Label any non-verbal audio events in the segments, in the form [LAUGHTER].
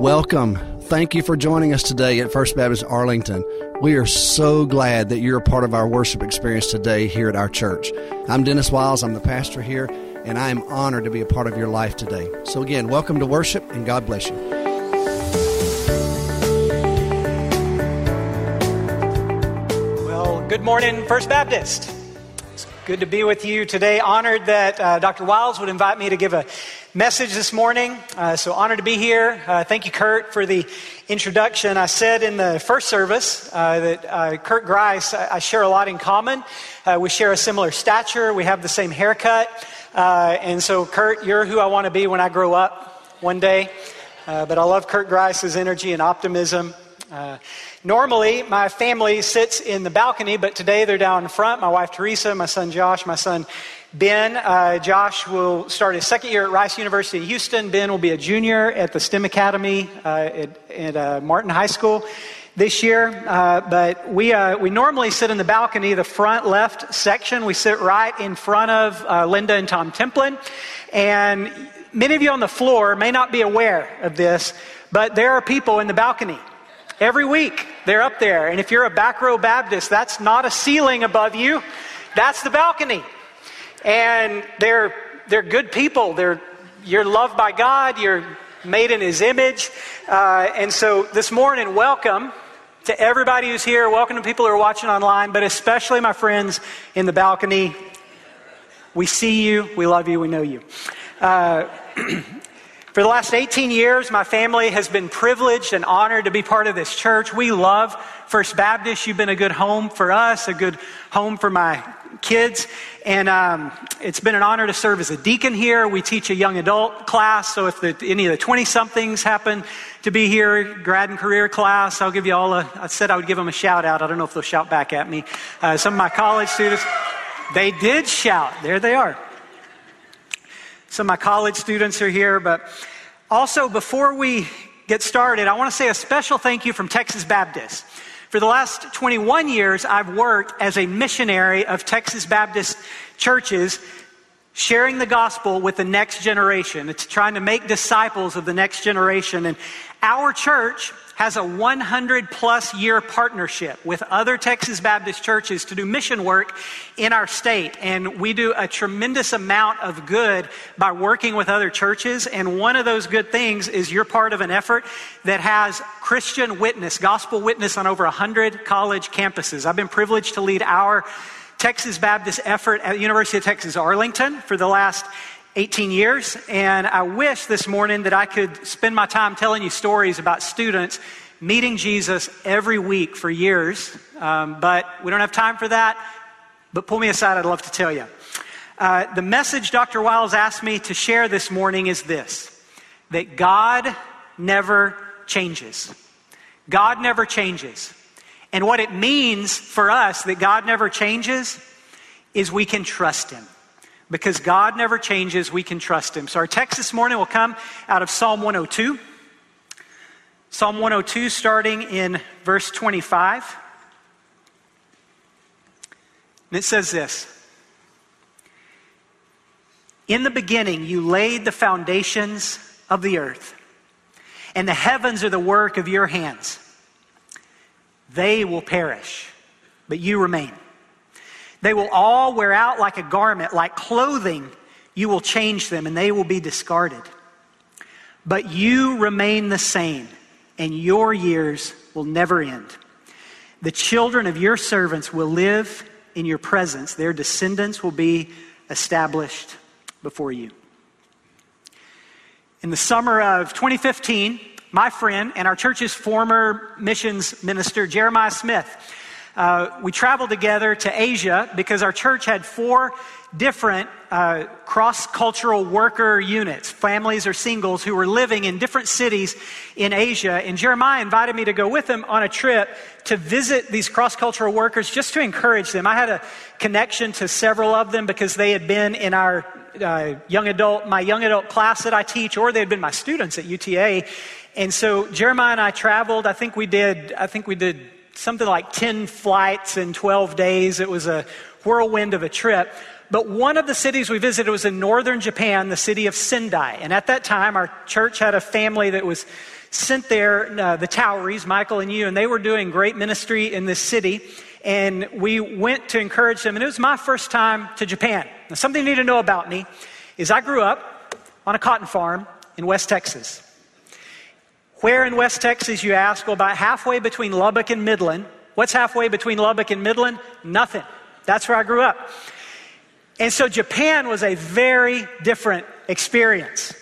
Welcome. Thank you for joining us today at First Baptist Arlington. We are so glad that you're a part of our worship experience today here at our church. I'm Dennis Wiles, I'm the pastor here, and I am honored to be a part of your life today. So, again, welcome to worship, and God bless you. Well, good morning, First Baptist. It's good to be with you today. Honored that uh, Dr. Wiles would invite me to give a message this morning. Uh, so honored to be here. Uh, thank you, Kurt, for the introduction. I said in the first service uh, that uh, Kurt Grice, I, I, share a lot in common. Uh, we share a similar stature. We have the same haircut. Uh, and so, Kurt, you're who I want to be when I grow up one day. but I love Kurt Grice's energy and optimism. Normally, my family sits in the balcony, but today they're down in front. My wife Teresa, my son Josh, my son Ben, uh, Josh will start his second year at Rice University Houston. Ben will be a junior at the STEM Academy uh, at, at uh, Martin High School this year. Uh, but we, uh, we normally sit in the balcony, the front left section. We sit right in front of uh, Linda and Tom Templin. And many of you on the floor may not be aware of this, but there are people in the balcony. Every week, they're up there. And if you're a back row Baptist, that's not a ceiling above you, that's the balcony. And they're, they're good people. They're, you're loved by God. You're made in His image. Uh, and so this morning, welcome to everybody who's here. Welcome to people who are watching online, but especially my friends in the balcony. We see you. We love you. We know you. Uh, [CLEARS THROAT] For the last 18 years, my family has been privileged and honored to be part of this church. We love First Baptist. You've been a good home for us, a good home for my kids. And um, it's been an honor to serve as a deacon here. We teach a young adult class, so if the, any of the 20 somethings happen to be here, grad and career class, I'll give you all a, I said I would give them a shout out. I don't know if they'll shout back at me. Uh, some of my college students, they did shout. There they are. Some of my college students are here, but also before we get started, I want to say a special thank you from Texas Baptist. For the last 21 years, I've worked as a missionary of Texas Baptist churches, sharing the gospel with the next generation. It's trying to make disciples of the next generation. And our church has a 100 plus year partnership with other Texas Baptist churches to do mission work in our state. And we do a tremendous amount of good by working with other churches. And one of those good things is you're part of an effort that has Christian witness, gospel witness on over 100 college campuses. I've been privileged to lead our Texas Baptist effort at the University of Texas Arlington for the last 18 years, and I wish this morning that I could spend my time telling you stories about students meeting Jesus every week for years, um, but we don't have time for that. But pull me aside, I'd love to tell you. Uh, the message Dr. Wiles asked me to share this morning is this that God never changes. God never changes. And what it means for us that God never changes is we can trust Him because God never changes, we can trust Him. So our text this morning will come out of Psalm 102. Psalm 102, starting in verse 25. And it says this In the beginning, you laid the foundations of the earth, and the heavens are the work of your hands. They will perish, but you remain. They will all wear out like a garment, like clothing. You will change them and they will be discarded. But you remain the same, and your years will never end. The children of your servants will live in your presence, their descendants will be established before you. In the summer of 2015, my friend and our church's former missions minister, Jeremiah Smith, uh, we traveled together to Asia because our church had four different uh, cross cultural worker units, families or singles who were living in different cities in Asia. And Jeremiah invited me to go with him on a trip to visit these cross cultural workers just to encourage them. I had a connection to several of them because they had been in our uh, young adult, my young adult class that I teach, or they had been my students at UTA. And so Jeremiah and I traveled. I think we did, I think we did something like 10 flights in 12 days. It was a whirlwind of a trip. But one of the cities we visited was in northern Japan, the city of Sendai. And at that time, our church had a family that was sent there, uh, the Toweries, Michael and you, and they were doing great ministry in this city. And we went to encourage them. And it was my first time to Japan. Now, something you need to know about me is I grew up on a cotton farm in West Texas. Where in West Texas, you ask? Well, about halfway between Lubbock and Midland. What's halfway between Lubbock and Midland? Nothing. That's where I grew up. And so Japan was a very different experience.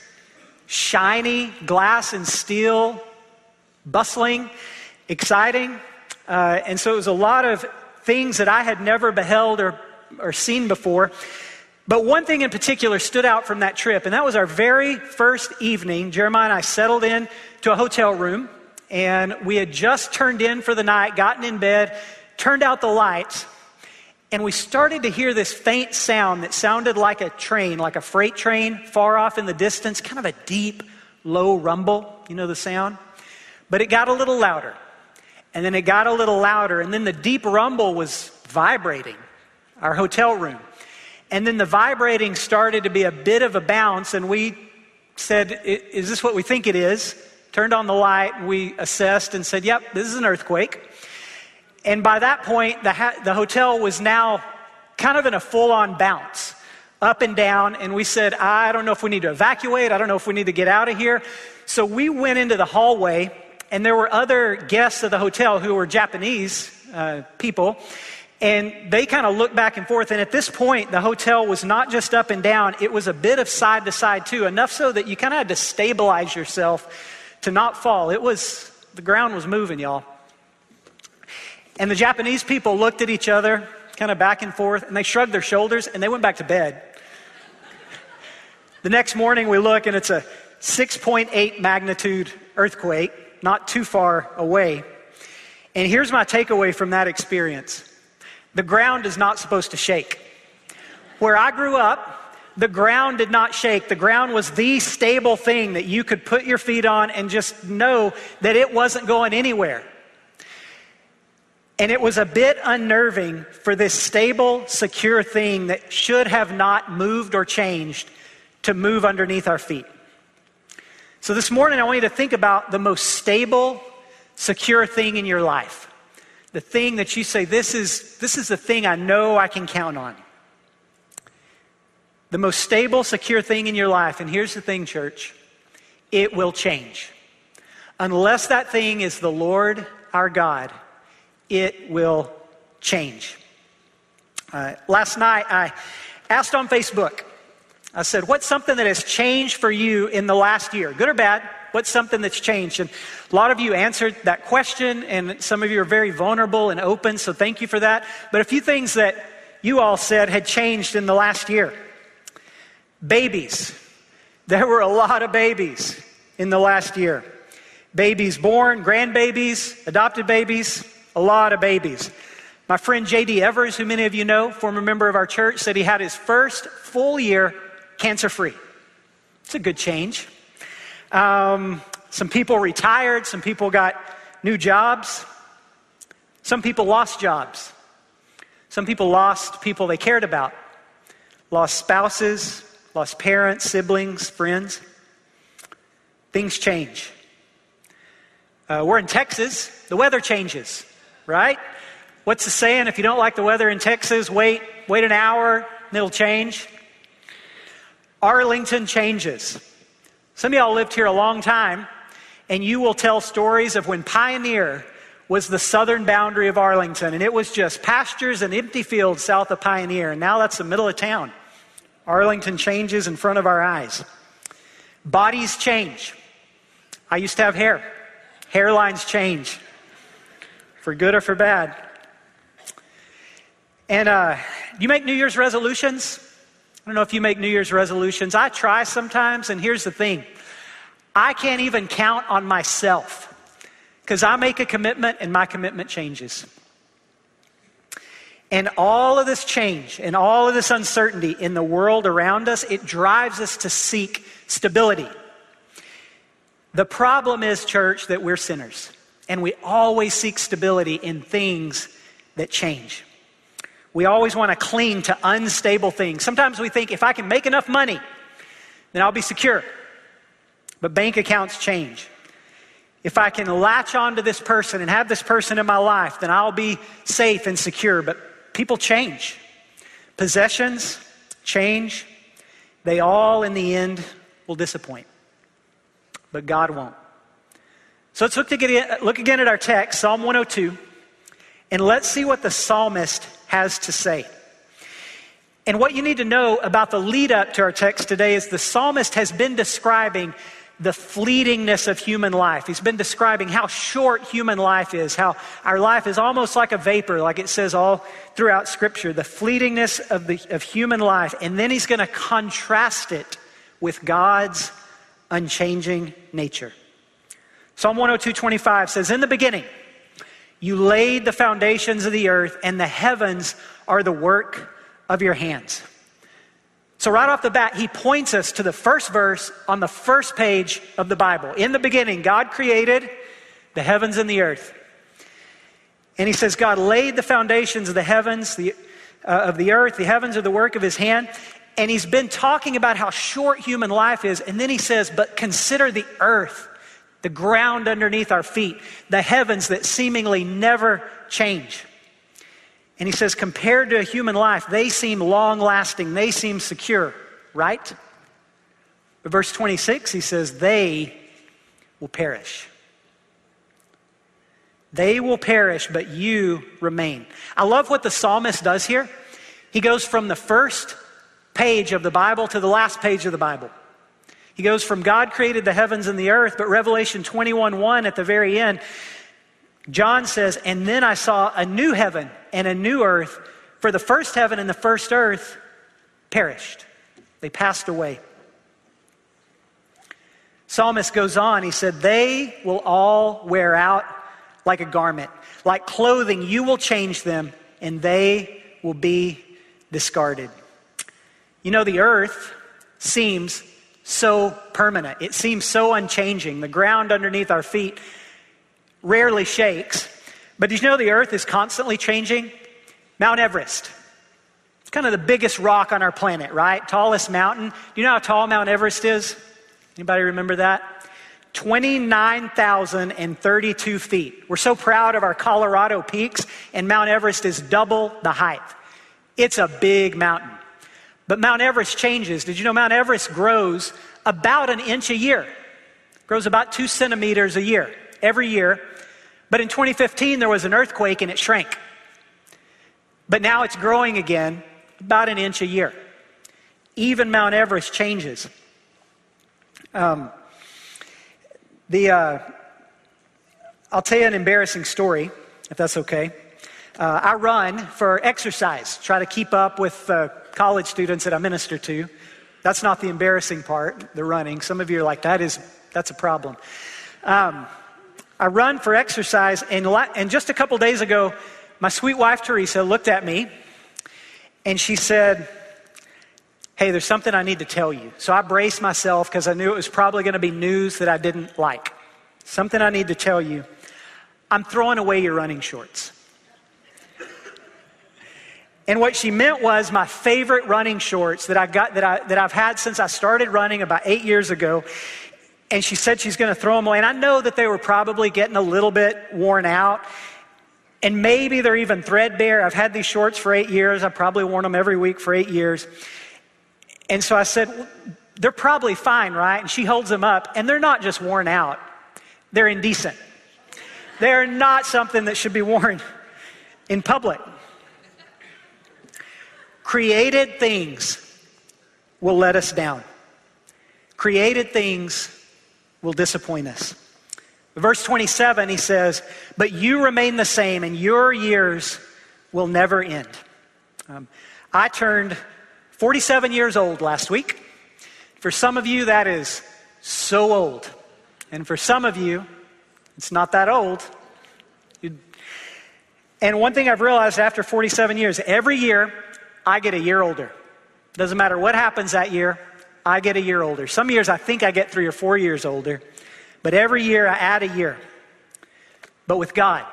Shiny, glass and steel, bustling, exciting. Uh, and so it was a lot of things that I had never beheld or, or seen before. But one thing in particular stood out from that trip, and that was our very first evening. Jeremiah and I settled in to a hotel room, and we had just turned in for the night, gotten in bed, turned out the lights, and we started to hear this faint sound that sounded like a train, like a freight train far off in the distance, kind of a deep, low rumble. You know the sound? But it got a little louder. And then it got a little louder. And then the deep rumble was vibrating our hotel room. And then the vibrating started to be a bit of a bounce. And we said, Is this what we think it is? Turned on the light. We assessed and said, Yep, this is an earthquake. And by that point, the, ha- the hotel was now kind of in a full on bounce, up and down. And we said, I don't know if we need to evacuate. I don't know if we need to get out of here. So we went into the hallway, and there were other guests of the hotel who were Japanese uh, people. And they kind of looked back and forth. And at this point, the hotel was not just up and down, it was a bit of side to side too, enough so that you kind of had to stabilize yourself to not fall. It was, the ground was moving, y'all. And the Japanese people looked at each other, kind of back and forth, and they shrugged their shoulders and they went back to bed. the next morning we look and it's a 6.8 magnitude earthquake, not too far away. And here's my takeaway from that experience the ground is not supposed to shake. Where I grew up, the ground did not shake. The ground was the stable thing that you could put your feet on and just know that it wasn't going anywhere. And it was a bit unnerving for this stable, secure thing that should have not moved or changed to move underneath our feet. So this morning, I want you to think about the most stable, secure thing in your life. The thing that you say, this is, this is the thing I know I can count on. The most stable, secure thing in your life. And here's the thing, church it will change. Unless that thing is the Lord our God it will change. Uh, last night, I asked on Facebook, I said, What's something that has changed for you in the last year, good or bad? What's something that's changed? And a lot of you answered that question, and some of you are very vulnerable and open, so thank you for that. But a few things that you all said had changed in the last year. Babies. There were a lot of babies in the last year. Babies born, grandbabies, adopted babies, a lot of babies. My friend J.D. Evers, who many of you know, former member of our church, said he had his first full year cancer free. It's a good change. Um, some people retired, some people got new jobs, some people lost jobs, some people lost people they cared about, lost spouses, lost parents, siblings, friends. Things change. Uh, we're in Texas, the weather changes right? What's the saying? If you don't like the weather in Texas, wait, wait an hour, and it'll change. Arlington changes. Some of y'all lived here a long time, and you will tell stories of when Pioneer was the southern boundary of Arlington, and it was just pastures and empty fields south of Pioneer, and now that's the middle of town. Arlington changes in front of our eyes. Bodies change. I used to have hair. Hairlines change for good or for bad. And uh, you make New Year's resolutions? I don't know if you make New Year's resolutions. I try sometimes, and here's the thing I can't even count on myself because I make a commitment and my commitment changes. And all of this change and all of this uncertainty in the world around us, it drives us to seek stability. The problem is, church, that we're sinners and we always seek stability in things that change. We always want to cling to unstable things. Sometimes we think if I can make enough money, then I'll be secure. But bank accounts change. If I can latch onto this person and have this person in my life, then I'll be safe and secure. But people change. Possessions change. They all, in the end, will disappoint. But God won't. So let's look, again, look again at our text, Psalm 102, and let's see what the psalmist has to say. And what you need to know about the lead up to our text today is the psalmist has been describing the fleetingness of human life. He's been describing how short human life is, how our life is almost like a vapor, like it says all throughout Scripture, the fleetingness of, the, of human life. And then he's going to contrast it with God's unchanging nature. Psalm 102 25 says, In the beginning, you laid the foundations of the earth, and the heavens are the work of your hands. So, right off the bat, he points us to the first verse on the first page of the Bible. In the beginning, God created the heavens and the earth. And he says, God laid the foundations of the heavens, the, uh, of the earth, the heavens are the work of his hand. And he's been talking about how short human life is. And then he says, But consider the earth, the ground underneath our feet, the heavens that seemingly never change. And he says, compared to a human life, they seem long lasting, they seem secure, right? But verse 26, he says, they will perish. They will perish, but you remain. I love what the psalmist does here. He goes from the first page of the Bible to the last page of the Bible. He goes from God created the heavens and the earth, but Revelation 21 1 at the very end John says, And then I saw a new heaven and a new earth, for the first heaven and the first earth perished. They passed away. Psalmist goes on, he said, They will all wear out like a garment. Like clothing, you will change them, and they will be discarded. You know, the earth seems so permanent, it seems so unchanging. The ground underneath our feet rarely shakes. But did you know the earth is constantly changing? Mount Everest. It's kind of the biggest rock on our planet, right? Tallest mountain. Do you know how tall Mount Everest is? Anybody remember that? 29,032 feet. We're so proud of our Colorado peaks, and Mount Everest is double the height. It's a big mountain. But Mount Everest changes. Did you know Mount Everest grows about an inch a year? Grows about two centimeters a year every year. But in 2015, there was an earthquake and it shrank. But now it's growing again, about an inch a year. Even Mount Everest changes. Um, the, uh, I'll tell you an embarrassing story, if that's okay. Uh, I run for exercise, try to keep up with uh, college students that I minister to. That's not the embarrassing part, the running. Some of you are like, that is, that's a problem. Um, I run for exercise, and, and just a couple days ago, my sweet wife Teresa looked at me and she said, Hey, there's something I need to tell you. So I braced myself because I knew it was probably going to be news that I didn't like. Something I need to tell you. I'm throwing away your running shorts. And what she meant was my favorite running shorts that I got that, I, that I've had since I started running about eight years ago. And she said she's going to throw them away. And I know that they were probably getting a little bit worn out. And maybe they're even threadbare. I've had these shorts for eight years. I've probably worn them every week for eight years. And so I said, they're probably fine, right? And she holds them up, and they're not just worn out, they're indecent. They're not something that should be worn in public. Created things will let us down. Created things will disappoint us. Verse 27, he says, But you remain the same, and your years will never end. Um, I turned 47 years old last week. For some of you, that is so old. And for some of you, it's not that old. And one thing I've realized after 47 years, every year I get a year older. Doesn't matter what happens that year, I get a year older. Some years I think I get three or four years older, but every year I add a year. But with God,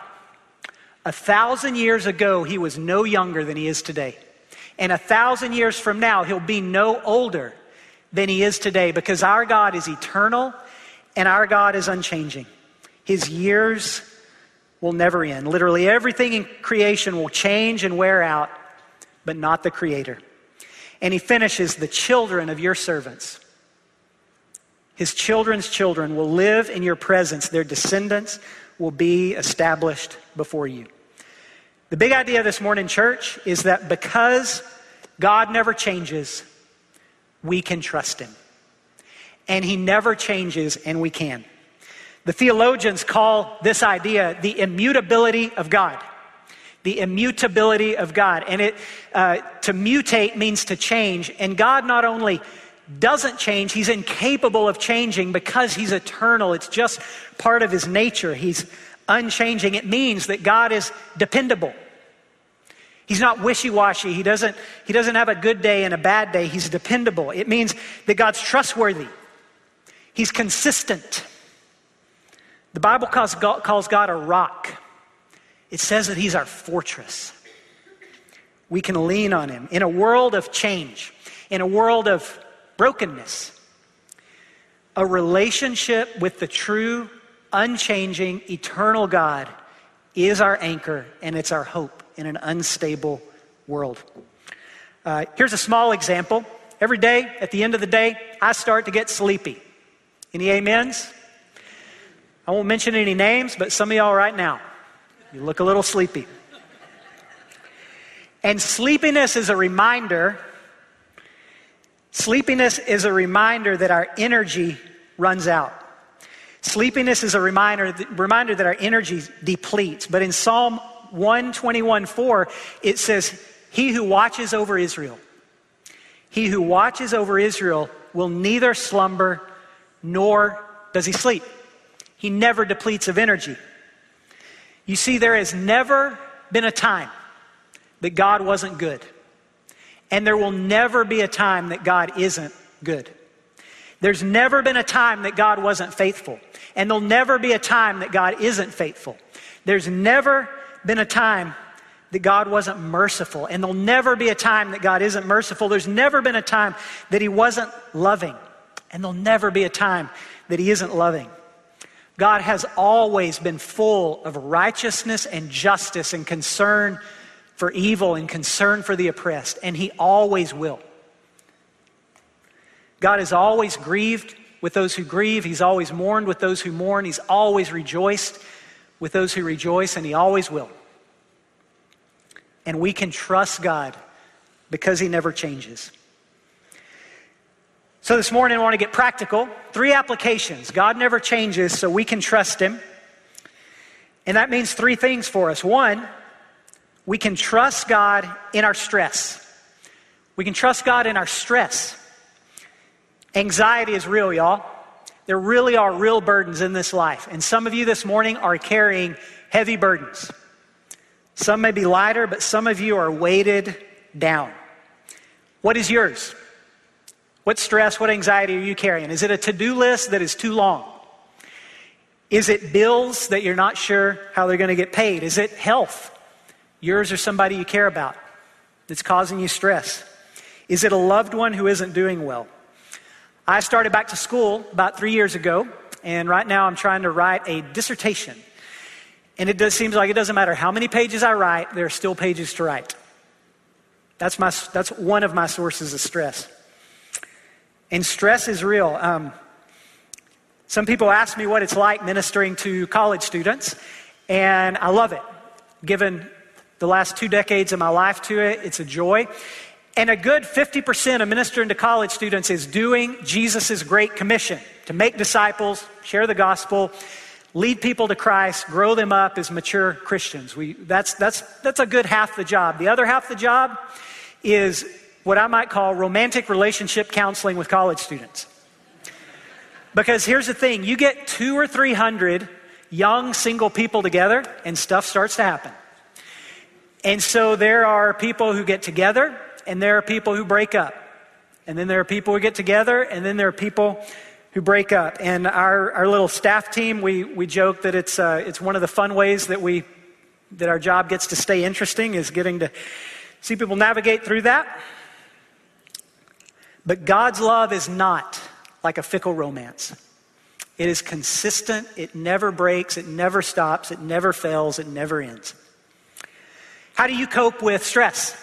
A thousand years ago, he was no younger than he is today. And a thousand years from now, he'll be no older than he is today because our God is eternal and our God is unchanging. His years will never end. Literally everything in creation will change and wear out, but not the Creator. And he finishes the children of your servants. His children's children will live in your presence. Their descendants will be established before you. The big idea this morning, church, is that because God never changes, we can trust Him. And He never changes, and we can. The theologians call this idea the immutability of God. The immutability of God. And it, uh, to mutate means to change. And God not only doesn't change, He's incapable of changing because He's eternal. It's just part of His nature. He's unchanging. It means that God is dependable. He's not wishy washy. He doesn't, he doesn't have a good day and a bad day. He's dependable. It means that God's trustworthy. He's consistent. The Bible calls God, calls God a rock. It says that He's our fortress. We can lean on Him in a world of change, in a world of brokenness. A relationship with the true, unchanging, eternal God is our anchor and it's our hope in an unstable world. Uh, here's a small example. Every day, at the end of the day, I start to get sleepy. Any amens? I won't mention any names, but some of y'all right now, you look a little sleepy. And sleepiness is a reminder, sleepiness is a reminder that our energy runs out. Sleepiness is a reminder, reminder that our energy depletes. But in Psalm 121 4, it says, He who watches over Israel, he who watches over Israel will neither slumber nor does he sleep. He never depletes of energy. You see, there has never been a time that God wasn't good. And there will never be a time that God isn't good. There's never been a time that God wasn't faithful. And there'll never be a time that God isn't faithful. There's never been a time that God wasn't merciful. And there'll never be a time that God isn't merciful. There's never been a time that He wasn't loving. And there'll never be a time that He isn't loving. God has always been full of righteousness and justice and concern for evil and concern for the oppressed, and He always will. God is always grieved with those who grieve, He's always mourned with those who mourn, He's always rejoiced with those who rejoice, and He always will. And we can trust God because He never changes. So this morning, I want to get practical. Three applications. God never changes, so we can trust Him. And that means three things for us. One, we can trust God in our stress. We can trust God in our stress. Anxiety is real, y'all. There really are real burdens in this life. And some of you this morning are carrying heavy burdens. Some may be lighter, but some of you are weighted down. What is yours? What stress, what anxiety are you carrying? Is it a to do list that is too long? Is it bills that you're not sure how they're going to get paid? Is it health, yours or somebody you care about, that's causing you stress? Is it a loved one who isn't doing well? I started back to school about three years ago, and right now I'm trying to write a dissertation. And it does, seems like it doesn't matter how many pages I write, there are still pages to write. That's, my, that's one of my sources of stress. And stress is real. Um, some people ask me what it's like ministering to college students, and I love it. Given the last two decades of my life to it, it's a joy. And a good 50% of ministering to college students is doing Jesus' great commission to make disciples, share the gospel, lead people to Christ, grow them up as mature Christians. We, that's, that's, that's a good half the job. The other half the job is what I might call romantic relationship counseling with college students. Because here's the thing you get two or three hundred young single people together, and stuff starts to happen. And so there are people who get together, and there are people who break up. And then there are people who get together, and then there are people who break up. And our, our little staff team, we, we joke that it's, uh, it's one of the fun ways that we that our job gets to stay interesting, is getting to see people navigate through that. But God's love is not like a fickle romance. It is consistent, it never breaks, it never stops, it never fails, it never ends. How do you cope with stress?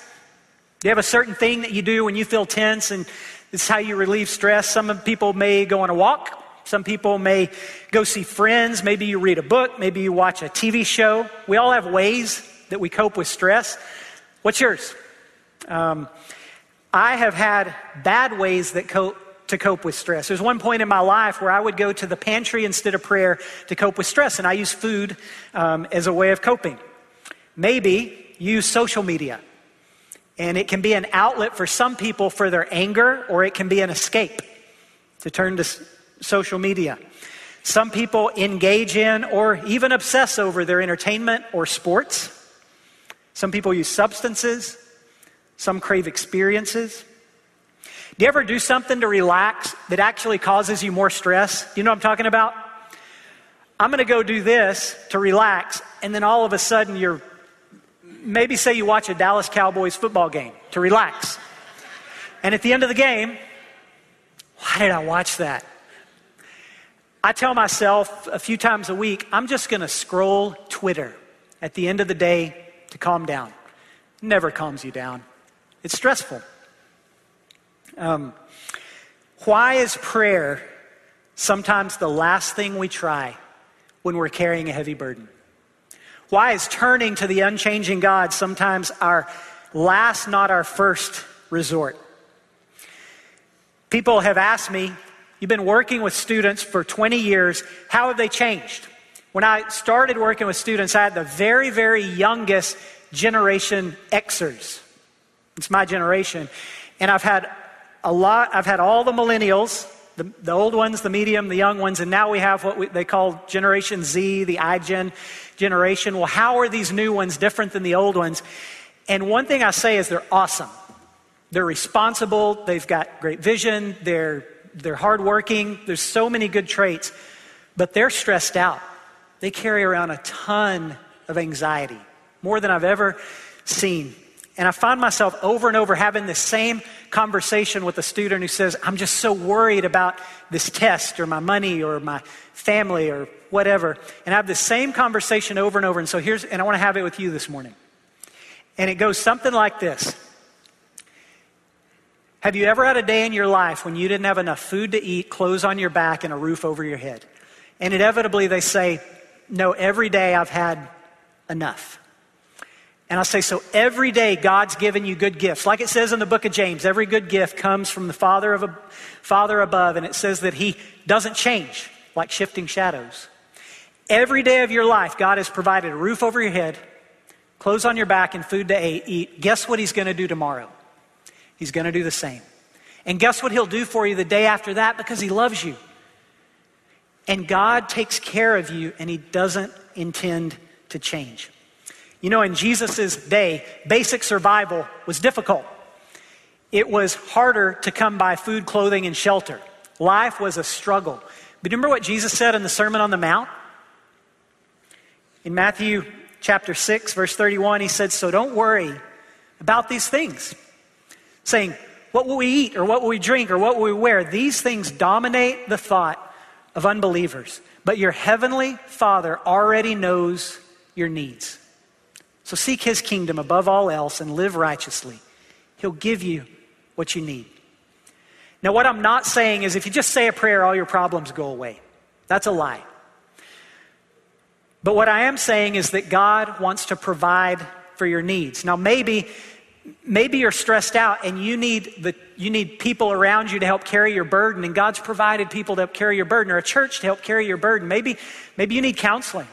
Do you have a certain thing that you do when you feel tense and this is how you relieve stress? Some people may go on a walk. Some people may go see friends. Maybe you read a book. Maybe you watch a TV show. We all have ways that we cope with stress. What's yours? Um, I have had bad ways that cope, to cope with stress. There's one point in my life where I would go to the pantry instead of prayer to cope with stress, and I use food um, as a way of coping. Maybe use social media. And it can be an outlet for some people for their anger, or it can be an escape to turn to social media. Some people engage in or even obsess over their entertainment or sports. Some people use substances. Some crave experiences. Do you ever do something to relax that actually causes you more stress? You know what I'm talking about? I'm going to go do this to relax, and then all of a sudden you're maybe say you watch a Dallas Cowboys football game to relax. And at the end of the game, why did I watch that? I tell myself a few times a week, I'm just going to scroll Twitter at the end of the day to calm down. Never calms you down. It's stressful. Um, why is prayer sometimes the last thing we try when we're carrying a heavy burden? Why is turning to the unchanging God sometimes our last, not our first resort? People have asked me, You've been working with students for 20 years. How have they changed? When I started working with students, I had the very, very youngest generation Xers. It's my generation. And I've had a lot, I've had all the millennials, the, the old ones, the medium, the young ones, and now we have what we, they call Generation Z, the iGen generation. Well, how are these new ones different than the old ones? And one thing I say is they're awesome. They're responsible, they've got great vision, they're, they're hardworking, there's so many good traits, but they're stressed out. They carry around a ton of anxiety, more than I've ever seen. And I find myself over and over having the same conversation with a student who says, I'm just so worried about this test or my money or my family or whatever. And I have the same conversation over and over. And so here's, and I want to have it with you this morning. And it goes something like this Have you ever had a day in your life when you didn't have enough food to eat, clothes on your back, and a roof over your head? And inevitably they say, No, every day I've had enough. And I'll say, so every day God's given you good gifts. Like it says in the book of James, every good gift comes from the Father, of a, Father above, and it says that He doesn't change like shifting shadows. Every day of your life, God has provided a roof over your head, clothes on your back, and food to eat. Guess what He's going to do tomorrow? He's going to do the same. And guess what He'll do for you the day after that? Because He loves you. And God takes care of you, and He doesn't intend to change. You know, in Jesus' day, basic survival was difficult. It was harder to come by food, clothing, and shelter. Life was a struggle. But remember what Jesus said in the Sermon on the Mount? In Matthew chapter 6, verse 31, he said, So don't worry about these things. Saying, What will we eat, or what will we drink, or what will we wear? These things dominate the thought of unbelievers. But your heavenly Father already knows your needs. So seek his kingdom above all else and live righteously. He'll give you what you need. Now, what I'm not saying is if you just say a prayer, all your problems go away. That's a lie. But what I am saying is that God wants to provide for your needs. Now, maybe maybe you're stressed out and you need the you need people around you to help carry your burden and god's provided people to help carry your burden or a church to help carry your burden maybe maybe you need counseling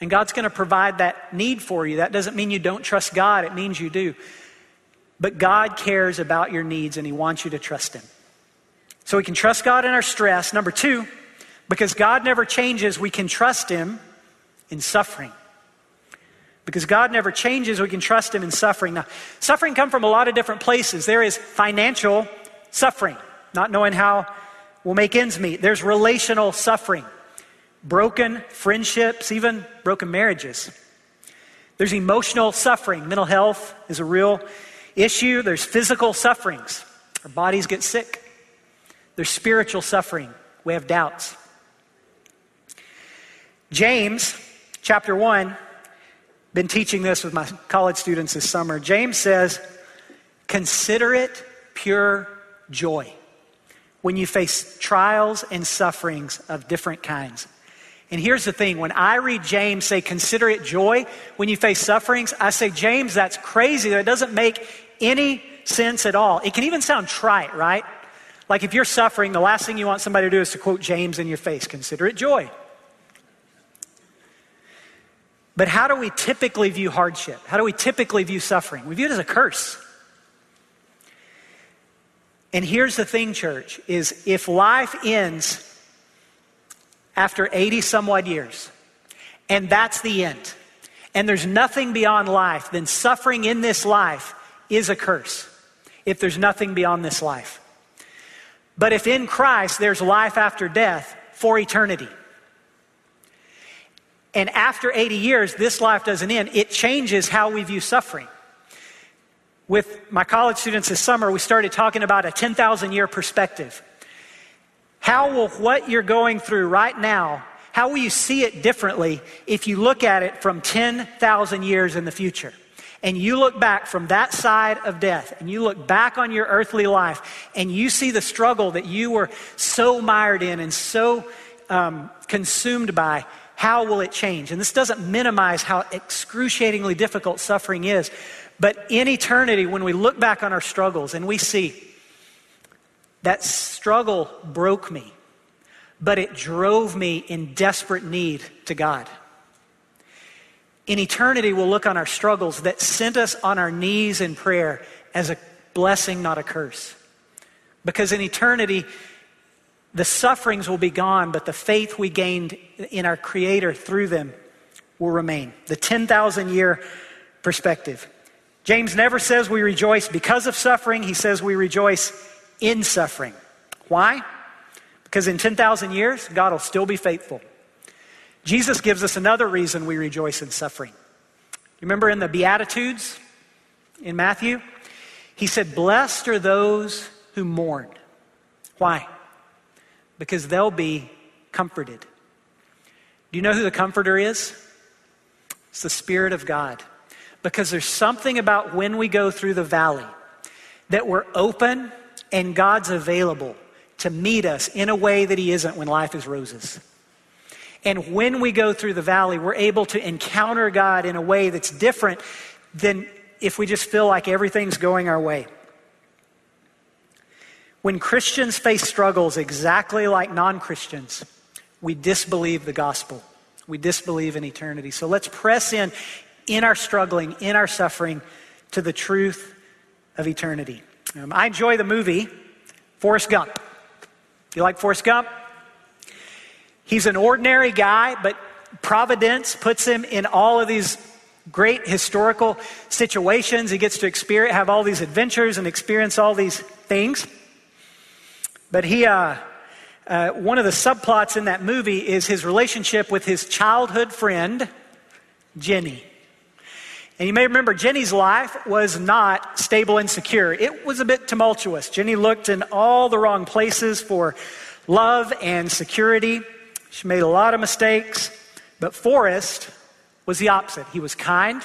and God's going to provide that need for you. That doesn't mean you don't trust God, it means you do. But God cares about your needs and He wants you to trust Him. So we can trust God in our stress. Number two, because God never changes, we can trust Him in suffering. Because God never changes, we can trust Him in suffering. Now, suffering come from a lot of different places. There is financial suffering, not knowing how we'll make ends meet. There's relational suffering broken friendships, even broken marriages. There's emotional suffering. Mental health is a real issue. There's physical sufferings. Our bodies get sick. There's spiritual suffering. We have doubts. James, chapter 1, been teaching this with my college students this summer. James says, Consider it pure joy when you face trials and sufferings of different kinds. And here's the thing when I read James say, Consider it joy when you face sufferings, I say, James, that's crazy. That doesn't make any sense at all. It can even sound trite, right? Like if you're suffering, the last thing you want somebody to do is to quote James in your face consider it joy. But how do we typically view hardship? How do we typically view suffering? We view it as a curse. And here's the thing, church, is if life ends after 80 somewhat years, and that's the end, and there's nothing beyond life, then suffering in this life is a curse. If there's nothing beyond this life. But if in Christ there's life after death for eternity, and after 80 years, this life doesn't end, it changes how we view suffering. With my college students this summer, we started talking about a 10,000 year perspective. How will what you're going through right now, how will you see it differently if you look at it from 10,000 years in the future? And you look back from that side of death and you look back on your earthly life and you see the struggle that you were so mired in and so um, consumed by how will it change? And this doesn't minimize how excruciatingly difficult suffering is. But in eternity, when we look back on our struggles and we see that struggle broke me, but it drove me in desperate need to God. In eternity, we'll look on our struggles that sent us on our knees in prayer as a blessing, not a curse. Because in eternity, the sufferings will be gone, but the faith we gained in our Creator through them will remain. The 10,000 year perspective. James never says we rejoice because of suffering, he says we rejoice in suffering. Why? Because in 10,000 years, God will still be faithful. Jesus gives us another reason we rejoice in suffering. Remember in the Beatitudes in Matthew? He said, Blessed are those who mourn. Why? because they'll be comforted. Do you know who the comforter is? It's the Spirit of God. Because there's something about when we go through the valley that we're open and God's available to meet us in a way that He isn't when life is roses. And when we go through the valley, we're able to encounter God in a way that's different than if we just feel like everything's going our way. When Christians face struggles exactly like non Christians, we disbelieve the gospel. We disbelieve in eternity. So let's press in in our struggling, in our suffering, to the truth of eternity. Um, I enjoy the movie Forrest Gump. You like Forrest Gump? He's an ordinary guy, but Providence puts him in all of these great historical situations. He gets to experience, have all these adventures and experience all these things. But he, uh, uh, one of the subplots in that movie is his relationship with his childhood friend, Jenny. And you may remember Jenny's life was not stable and secure. It was a bit tumultuous. Jenny looked in all the wrong places for love and security. She made a lot of mistakes. But Forrest was the opposite. He was kind,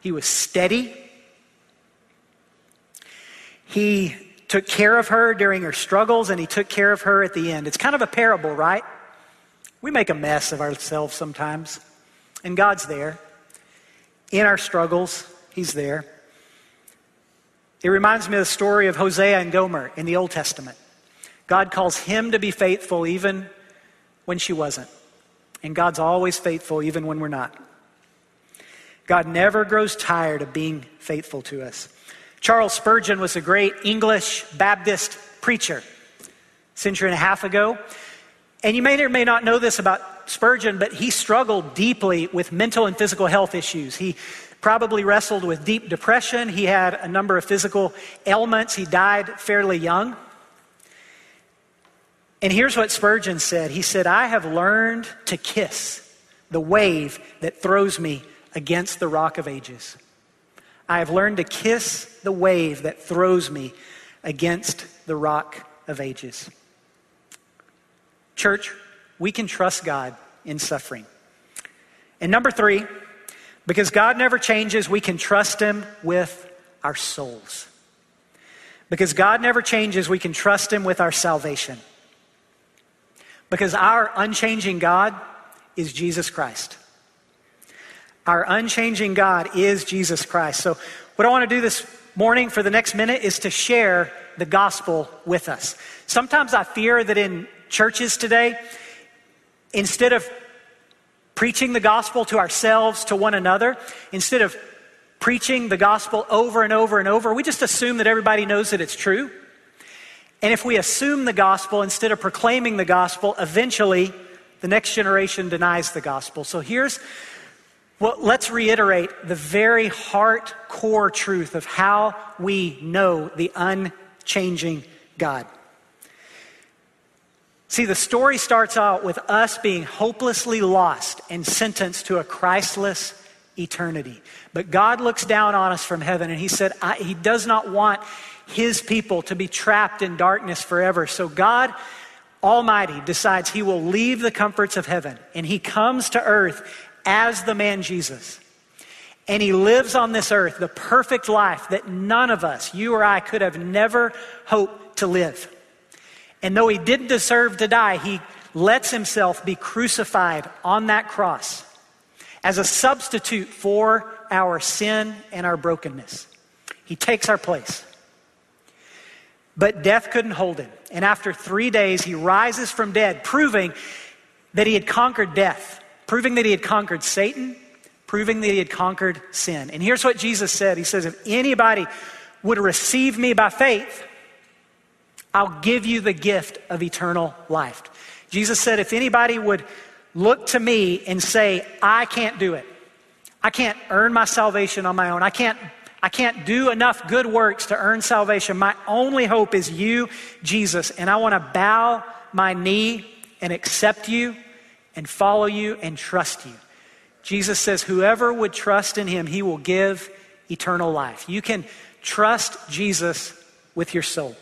he was steady, he took care of her during her struggles, and he took care of her at the end. It's kind of a parable, right? We make a mess of ourselves sometimes, and God's there. In our struggles, He's there. It reminds me of the story of Hosea and Gomer in the Old Testament. God calls him to be faithful even when she wasn't. And God's always faithful even when we're not. God never grows tired of being faithful to us. Charles Spurgeon was a great English Baptist preacher century and a half ago. And you may or may not know this about Spurgeon, but he struggled deeply with mental and physical health issues. He probably wrestled with deep depression. He had a number of physical ailments. He died fairly young. And here's what Spurgeon said He said, I have learned to kiss the wave that throws me against the rock of ages. I have learned to kiss the wave that throws me against the rock of ages. Church, we can trust God in suffering. And number three, because God never changes, we can trust Him with our souls. Because God never changes, we can trust Him with our salvation. Because our unchanging God is Jesus Christ. Our unchanging God is Jesus Christ. So, what I want to do this morning for the next minute is to share the gospel with us. Sometimes I fear that in churches today, instead of preaching the gospel to ourselves, to one another, instead of preaching the gospel over and over and over, we just assume that everybody knows that it's true. And if we assume the gospel instead of proclaiming the gospel, eventually the next generation denies the gospel. So here's well, let's reiterate the very heart core truth of how we know the unchanging God. See, the story starts out with us being hopelessly lost and sentenced to a Christless eternity. But God looks down on us from heaven and He said, He does not want His people to be trapped in darkness forever. So God Almighty decides He will leave the comforts of heaven and He comes to earth as the man Jesus. And He lives on this earth the perfect life that none of us, you or I, could have never hoped to live. And though he didn't deserve to die, he lets himself be crucified on that cross as a substitute for our sin and our brokenness. He takes our place. But death couldn't hold him. And after three days, he rises from dead, proving that he had conquered death, proving that he had conquered Satan, proving that he had conquered sin. And here's what Jesus said He says, If anybody would receive me by faith, I'll give you the gift of eternal life. Jesus said, if anybody would look to me and say, I can't do it, I can't earn my salvation on my own, I can't, I can't do enough good works to earn salvation. My only hope is you, Jesus, and I want to bow my knee and accept you and follow you and trust you. Jesus says, whoever would trust in him, he will give eternal life. You can trust Jesus with your soul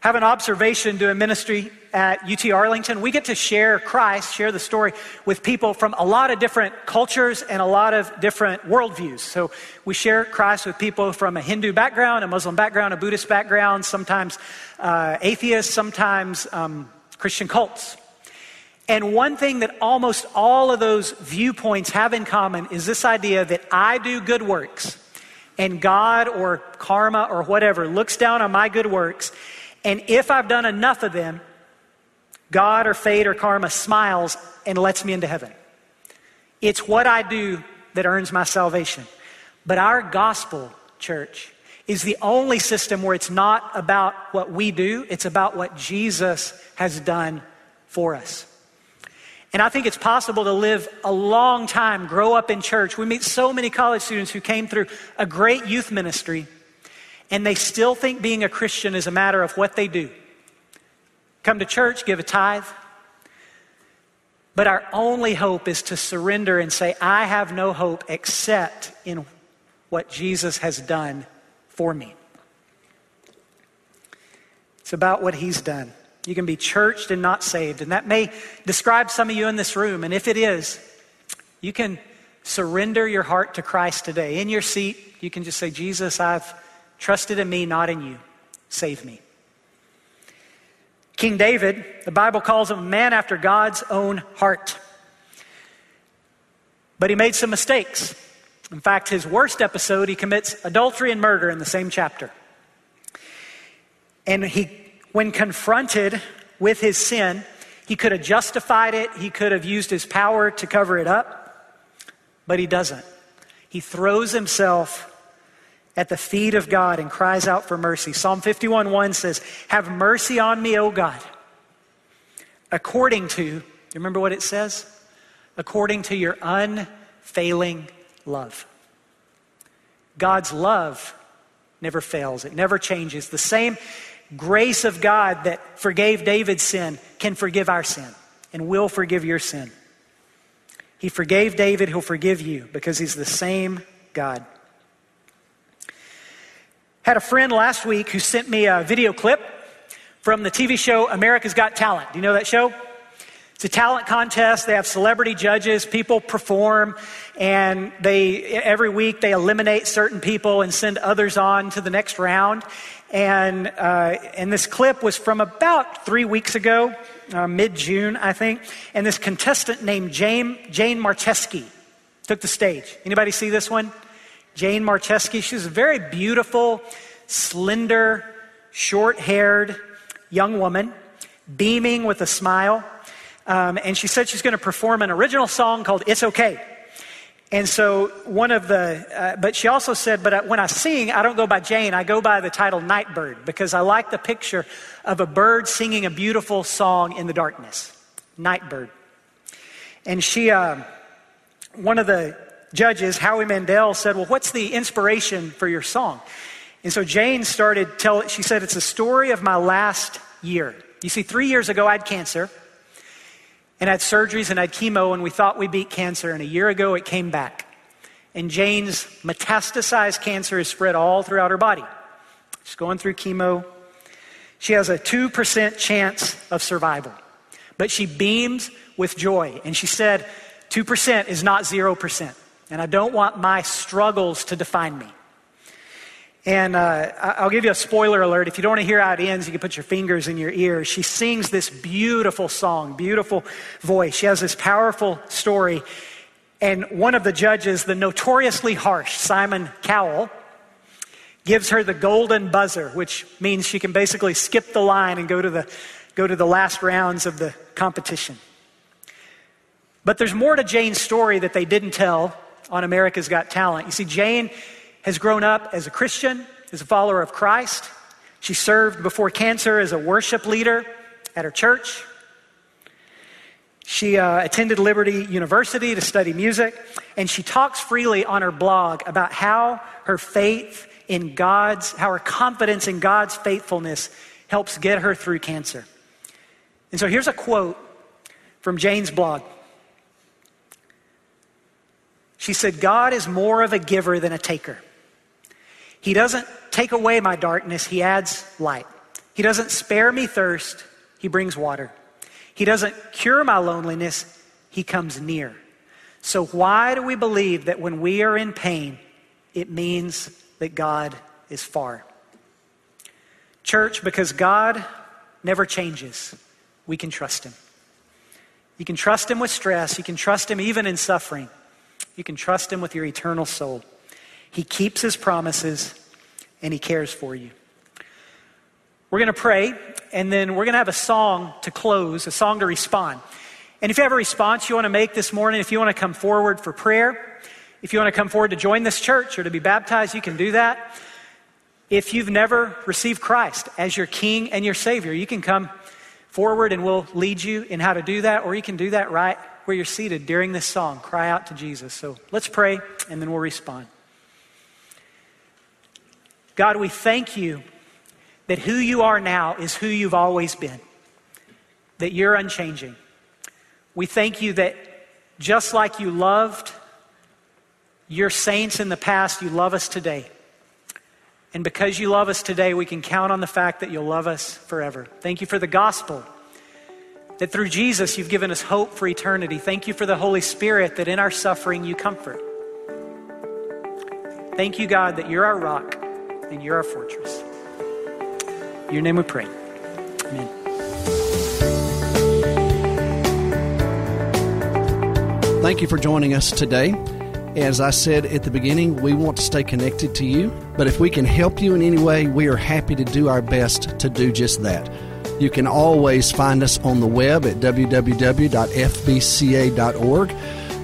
have an observation doing ministry at UT Arlington. We get to share Christ, share the story with people from a lot of different cultures and a lot of different worldviews. So we share Christ with people from a Hindu background, a Muslim background, a Buddhist background, sometimes uh, atheists, sometimes um, Christian cults. And one thing that almost all of those viewpoints have in common is this idea that I do good works and God or karma or whatever looks down on my good works and if I've done enough of them, God or fate or karma smiles and lets me into heaven. It's what I do that earns my salvation. But our gospel, church, is the only system where it's not about what we do, it's about what Jesus has done for us. And I think it's possible to live a long time, grow up in church. We meet so many college students who came through a great youth ministry and they still think being a Christian is a matter of what they do. Come to church, give a tithe. But our only hope is to surrender and say, I have no hope except in what Jesus has done for me. It's about what he's done. You can be churched and not saved. And that may describe some of you in this room. And if it is, you can surrender your heart to Christ today. In your seat, you can just say, Jesus, I've trusted in me, not in you. Save me. King David, the Bible calls him a man after God's own heart. But he made some mistakes. In fact, his worst episode, he commits adultery and murder in the same chapter. And he, when confronted with his sin, he could have justified it, he could have used his power to cover it up, but he doesn't. He throws himself at the feet of God and cries out for mercy. Psalm 51 1 says, Have mercy on me, O God, according to, you remember what it says? According to your unfailing love. God's love never fails, it never changes. The same grace of God that forgave David's sin can forgive our sin and will forgive your sin. He forgave David, he'll forgive you because he's the same God. Had a friend last week who sent me a video clip from the TV show America's Got Talent. Do you know that show? It's a talent contest. They have celebrity judges. People perform, and they every week they eliminate certain people and send others on to the next round. And uh, and this clip was from about three weeks ago, uh, mid June, I think. And this contestant named Jane Jane Marczewski took the stage. Anybody see this one? Jane Marczewski. She's a very beautiful, slender, short-haired young woman, beaming with a smile. Um, and she said she's going to perform an original song called It's Okay. And so, one of the, uh, but she also said, but when I sing, I don't go by Jane, I go by the title Nightbird because I like the picture of a bird singing a beautiful song in the darkness. Nightbird. And she, uh, one of the judges, Howie Mandel, said, Well, what's the inspiration for your song? And so Jane started telling, she said, It's a story of my last year. You see, three years ago, I had cancer and I had surgeries and I had chemo, and we thought we beat cancer. And a year ago, it came back. And Jane's metastasized cancer is spread all throughout her body. She's going through chemo. She has a 2% chance of survival. But she beams with joy. And she said, 2% is not 0%. And I don't want my struggles to define me. And uh, I'll give you a spoiler alert. If you don't want to hear how it ends, you can put your fingers in your ears. She sings this beautiful song, beautiful voice. She has this powerful story. And one of the judges, the notoriously harsh Simon Cowell, gives her the golden buzzer, which means she can basically skip the line and go to the, go to the last rounds of the competition. But there's more to Jane's story that they didn't tell on America's Got Talent. You see, Jane has grown up as a Christian, as a follower of Christ. She served before cancer as a worship leader at her church. She uh, attended Liberty University to study music, and she talks freely on her blog about how her faith in God's, how her confidence in God's faithfulness helps get her through cancer. And so here's a quote from Jane's blog. She said, God is more of a giver than a taker. He doesn't take away my darkness, He adds light. He doesn't spare me thirst, He brings water. He doesn't cure my loneliness, He comes near. So, why do we believe that when we are in pain, it means that God is far? Church, because God never changes, we can trust Him. You can trust Him with stress, you can trust Him even in suffering, you can trust Him with your eternal soul. He keeps his promises and he cares for you. We're going to pray and then we're going to have a song to close, a song to respond. And if you have a response you want to make this morning, if you want to come forward for prayer, if you want to come forward to join this church or to be baptized, you can do that. If you've never received Christ as your King and your Savior, you can come forward and we'll lead you in how to do that, or you can do that right where you're seated during this song. Cry out to Jesus. So let's pray and then we'll respond. God, we thank you that who you are now is who you've always been, that you're unchanging. We thank you that just like you loved your saints in the past, you love us today. And because you love us today, we can count on the fact that you'll love us forever. Thank you for the gospel, that through Jesus you've given us hope for eternity. Thank you for the Holy Spirit, that in our suffering you comfort. Thank you, God, that you're our rock and you're our fortress. In your name we pray. Amen. Thank you for joining us today. As I said at the beginning, we want to stay connected to you, but if we can help you in any way, we are happy to do our best to do just that. You can always find us on the web at www.fbca.org.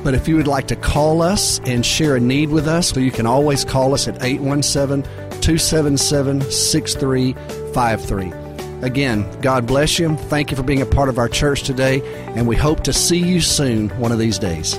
But if you would like to call us and share a need with us, you can always call us at 817 277 6353. Again, God bless you. Thank you for being a part of our church today, and we hope to see you soon one of these days.